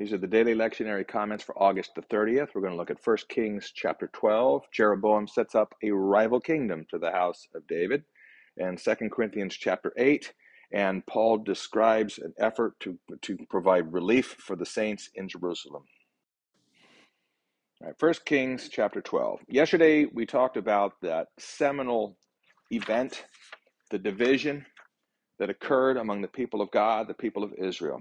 These are the daily lectionary comments for August the 30th. We're going to look at 1 Kings chapter 12. Jeroboam sets up a rival kingdom to the house of David. And 2 Corinthians chapter 8. And Paul describes an effort to, to provide relief for the saints in Jerusalem. All right, 1 Kings chapter 12. Yesterday we talked about that seminal event, the division that occurred among the people of God, the people of Israel.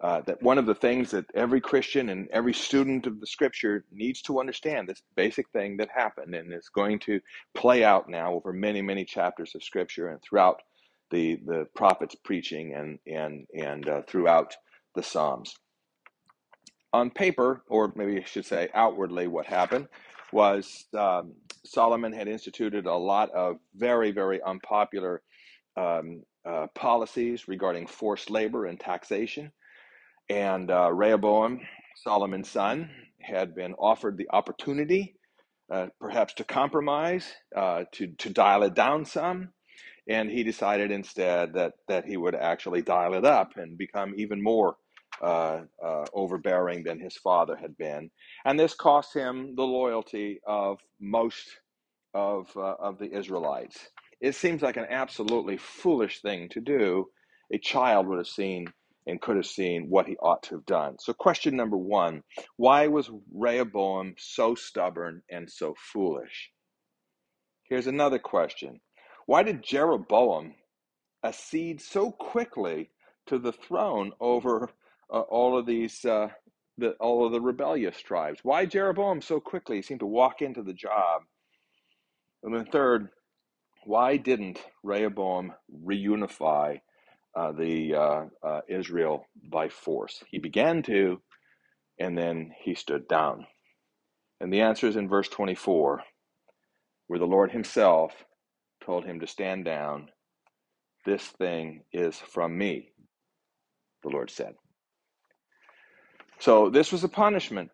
Uh, that one of the things that every Christian and every student of the scripture needs to understand this basic thing that happened and is going to play out now over many, many chapters of scripture and throughout the, the prophets preaching and, and, and uh, throughout the Psalms. On paper, or maybe I should say outwardly, what happened was um, Solomon had instituted a lot of very, very unpopular um, uh, policies regarding forced labor and taxation. And uh, Rehoboam, Solomon's son, had been offered the opportunity, uh, perhaps to compromise, uh, to, to dial it down some. And he decided instead that, that he would actually dial it up and become even more uh, uh, overbearing than his father had been. And this cost him the loyalty of most of, uh, of the Israelites. It seems like an absolutely foolish thing to do. A child would have seen and could have seen what he ought to have done. So, question number one why was Rehoboam so stubborn and so foolish? Here's another question Why did Jeroboam accede so quickly to the throne over uh, all of these? Uh, the, all of the rebellious tribes. Why Jeroboam so quickly seemed to walk into the job? And then third, why didn't Rehoboam reunify uh, the uh, uh, Israel by force. He began to, and then he stood down. And the answer is in verse 24, where the Lord Himself told him to stand down. This thing is from me, the Lord said. So this was a punishment.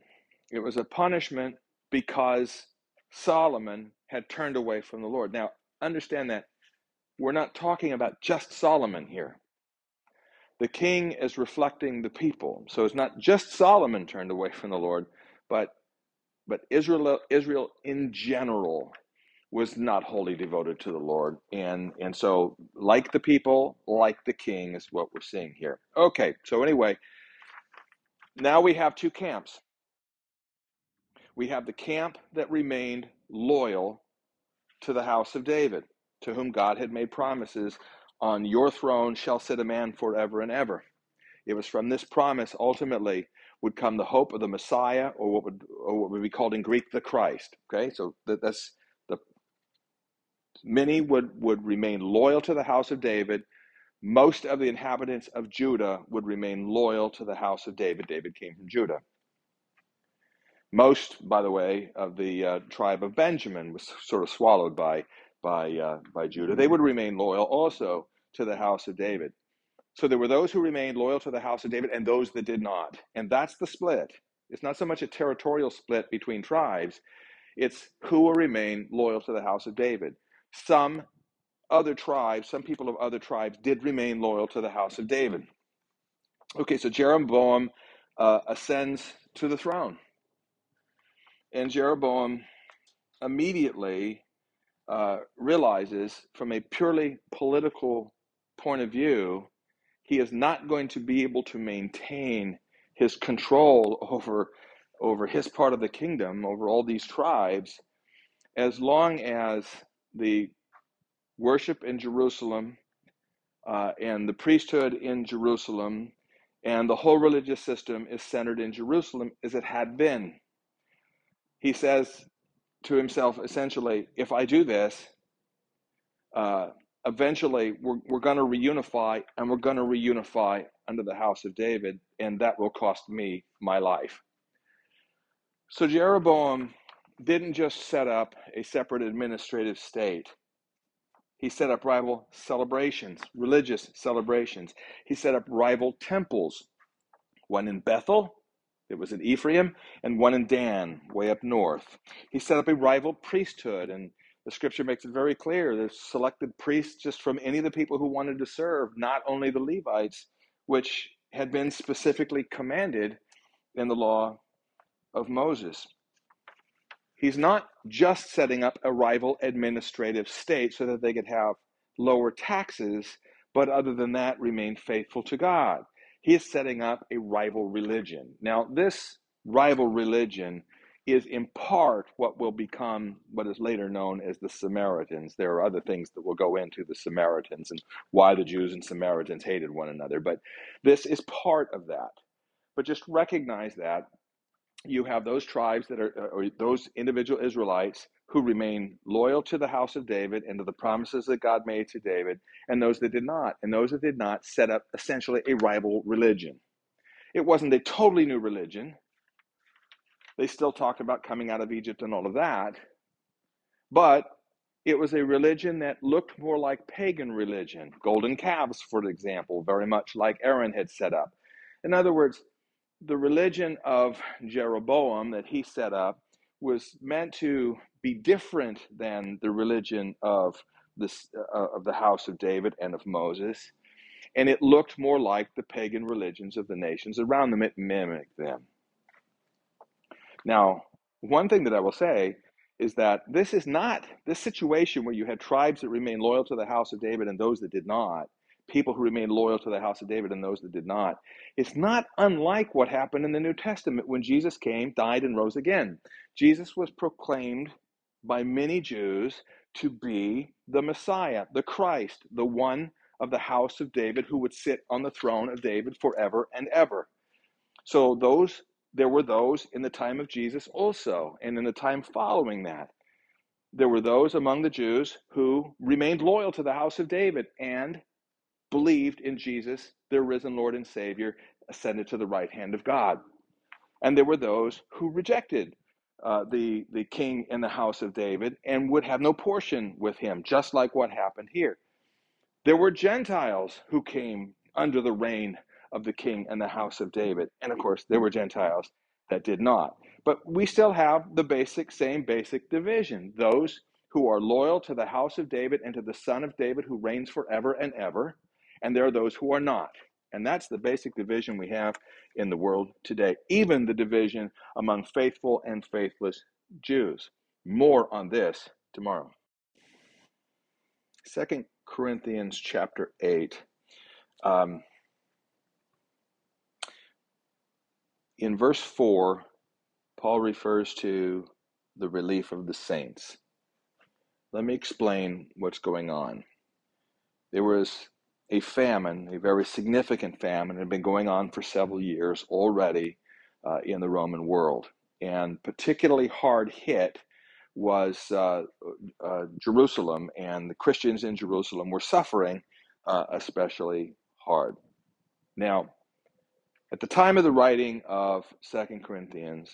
It was a punishment because Solomon had turned away from the Lord. Now, understand that we're not talking about just Solomon here the king is reflecting the people. So it's not just Solomon turned away from the Lord, but but Israel Israel in general was not wholly devoted to the Lord. And and so like the people, like the king is what we're seeing here. Okay, so anyway, now we have two camps. We have the camp that remained loyal to the house of David, to whom God had made promises on your throne shall sit a man forever and ever. It was from this promise ultimately would come the hope of the Messiah, or what would or what would be called in Greek the Christ. Okay, so that, that's the many would would remain loyal to the house of David. Most of the inhabitants of Judah would remain loyal to the house of David. David came from Judah. Most, by the way, of the uh, tribe of Benjamin was sort of swallowed by by, uh, by Judah, they would remain loyal also to the house of David. So there were those who remained loyal to the house of David and those that did not. And that's the split. It's not so much a territorial split between tribes, it's who will remain loyal to the house of David. Some other tribes, some people of other tribes did remain loyal to the house of David. Okay, so Jeroboam uh, ascends to the throne. And Jeroboam immediately uh, realizes from a purely political point of view, he is not going to be able to maintain his control over over his part of the kingdom, over all these tribes, as long as the worship in Jerusalem uh, and the priesthood in Jerusalem and the whole religious system is centered in Jerusalem as it had been. He says to himself essentially, if I do this, uh, eventually we're, we're going to reunify and we're going to reunify under the house of David, and that will cost me my life. So Jeroboam didn't just set up a separate administrative state. He set up rival celebrations, religious celebrations. He set up rival temples, one in Bethel it was in Ephraim and one in Dan, way up north. He set up a rival priesthood, and the scripture makes it very clear. There's selected priests just from any of the people who wanted to serve, not only the Levites, which had been specifically commanded in the law of Moses. He's not just setting up a rival administrative state so that they could have lower taxes, but other than that, remain faithful to God. He is setting up a rival religion. Now, this rival religion is in part what will become what is later known as the Samaritans. There are other things that will go into the Samaritans and why the Jews and Samaritans hated one another, but this is part of that. But just recognize that you have those tribes that are, uh, or those individual Israelites who remain loyal to the house of David and to the promises that God made to David, and those that did not. And those that did not set up essentially a rival religion. It wasn't a totally new religion, they still talked about coming out of Egypt and all of that. But it was a religion that looked more like pagan religion, golden calves, for example, very much like Aaron had set up. In other words, the religion of Jeroboam that he set up was meant to be different than the religion of this uh, of the house of David and of Moses, and it looked more like the pagan religions of the nations around them. It mimicked them. Now, one thing that I will say is that this is not this situation where you had tribes that remained loyal to the house of David and those that did not, people who remained loyal to the house of David and those that did not. It's not unlike what happened in the New Testament when Jesus came, died, and rose again. Jesus was proclaimed by many Jews to be the Messiah, the Christ, the one of the house of David who would sit on the throne of David forever and ever. So those there were those in the time of Jesus also, and in the time following that. There were those among the Jews who remained loyal to the house of David and believed in Jesus, their risen Lord and Savior, ascended to the right hand of God. And there were those who rejected uh, the, the king in the house of David and would have no portion with him, just like what happened here. There were Gentiles who came under the reign of the king and the house of David. And of course, there were Gentiles that did not. But we still have the basic, same basic division those who are loyal to the house of David and to the son of David who reigns forever and ever. And there are those who are not. And that's the basic division we have in the world today, even the division among faithful and faithless Jews. More on this tomorrow. Second Corinthians chapter 8. Um, in verse 4, Paul refers to the relief of the saints. Let me explain what's going on. There was a famine, a very significant famine, had been going on for several years already uh, in the Roman world. And particularly hard hit was uh, uh, Jerusalem, and the Christians in Jerusalem were suffering uh, especially hard. Now, at the time of the writing of Second Corinthians,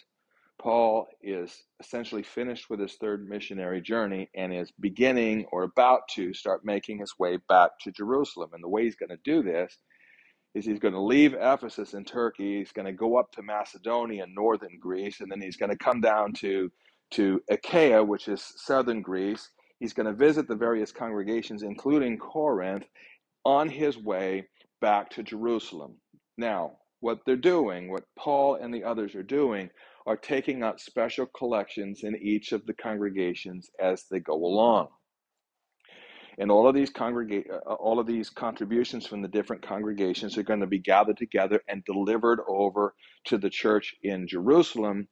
Paul is essentially finished with his third missionary journey and is beginning or about to start making his way back to Jerusalem. And the way he's going to do this is he's going to leave Ephesus in Turkey, he's going to go up to Macedonia, northern Greece, and then he's going to come down to, to Achaia, which is southern Greece. He's going to visit the various congregations, including Corinth, on his way back to Jerusalem. Now, what they're doing, what Paul and the others are doing, are taking out special collections in each of the congregations as they go along. And all of these congrega- uh, all of these contributions from the different congregations are going to be gathered together and delivered over to the church in Jerusalem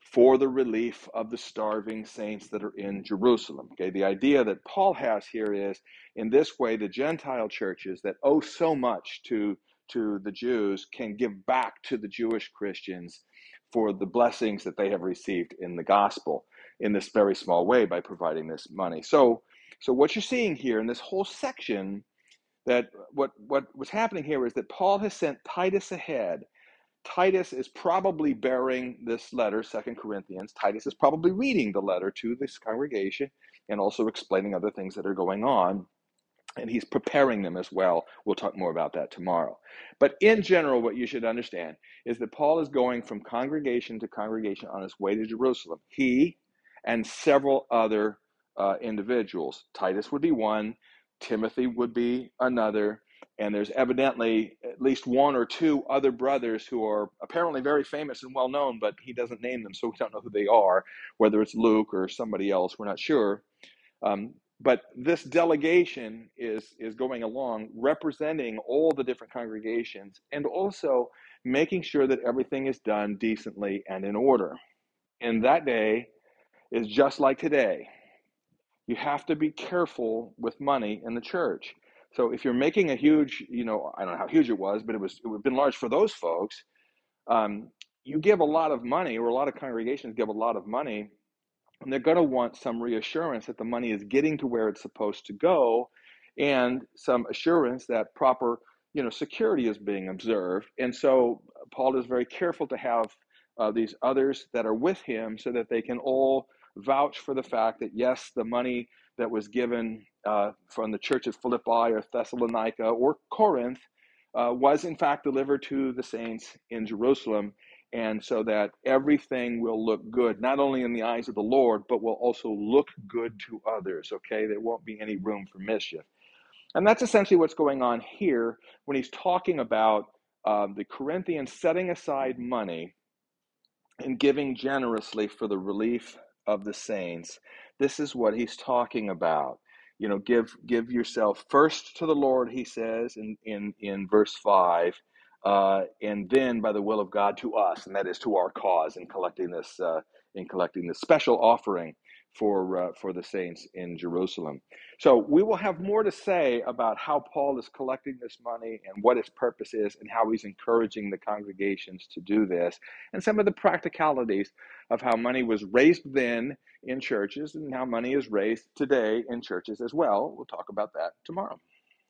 for the relief of the starving saints that are in Jerusalem. Okay, the idea that Paul has here is in this way the Gentile churches that owe so much to to the Jews can give back to the Jewish Christians for the blessings that they have received in the gospel in this very small way by providing this money. So, so what you're seeing here in this whole section, that what what was happening here is that Paul has sent Titus ahead. Titus is probably bearing this letter, Second Corinthians. Titus is probably reading the letter to this congregation and also explaining other things that are going on and he's preparing them as well. We'll talk more about that tomorrow. But in general, what you should understand is that Paul is going from congregation to congregation on his way to Jerusalem. He and several other uh, individuals. Titus would be one, Timothy would be another. and there's evidently at least one or two other brothers who are apparently very famous and well known, but he doesn't name them, so we don't know who they are, whether it's Luke or somebody else, we're not sure. Um, but this delegation is is going along representing all the different congregations and also making sure that everything is done decently and in order. And that day is just like today. You have to be careful with money in the church. So if you're making a huge, you know, I don't know how huge it was, but it was it would have been large for those folks. Um, you give a lot of money, or a lot of congregations give a lot of money and they're going to want some reassurance that the money is getting to where it's supposed to go and some assurance that proper you know security is being observed. And so paul is very careful to have uh, these others that are with him so that they can all vouch for the fact that yes the money that was given uh, from the church of philippi or thessalonica or corinth uh, was in fact delivered to the saints in jerusalem and so that everything will look good, not only in the eyes of the Lord, but will also look good to others, okay? There won't be any room for mischief. And that's essentially what's going on here when he's talking about um, the Corinthians setting aside money and giving generously for the relief of the saints. This is what he's talking about. You know, give give yourself first to the Lord, he says in in, in verse five, uh, and then by the will of God to us, and that is to our cause in collecting this uh, in collecting this special offering for uh, for the saints in Jerusalem. So we will have more to say about how Paul is collecting this money and what its purpose is, and how he's encouraging the congregations to do this, and some of the practicalities of how money was raised then in churches and how money is raised today in churches as well. We'll talk about that tomorrow.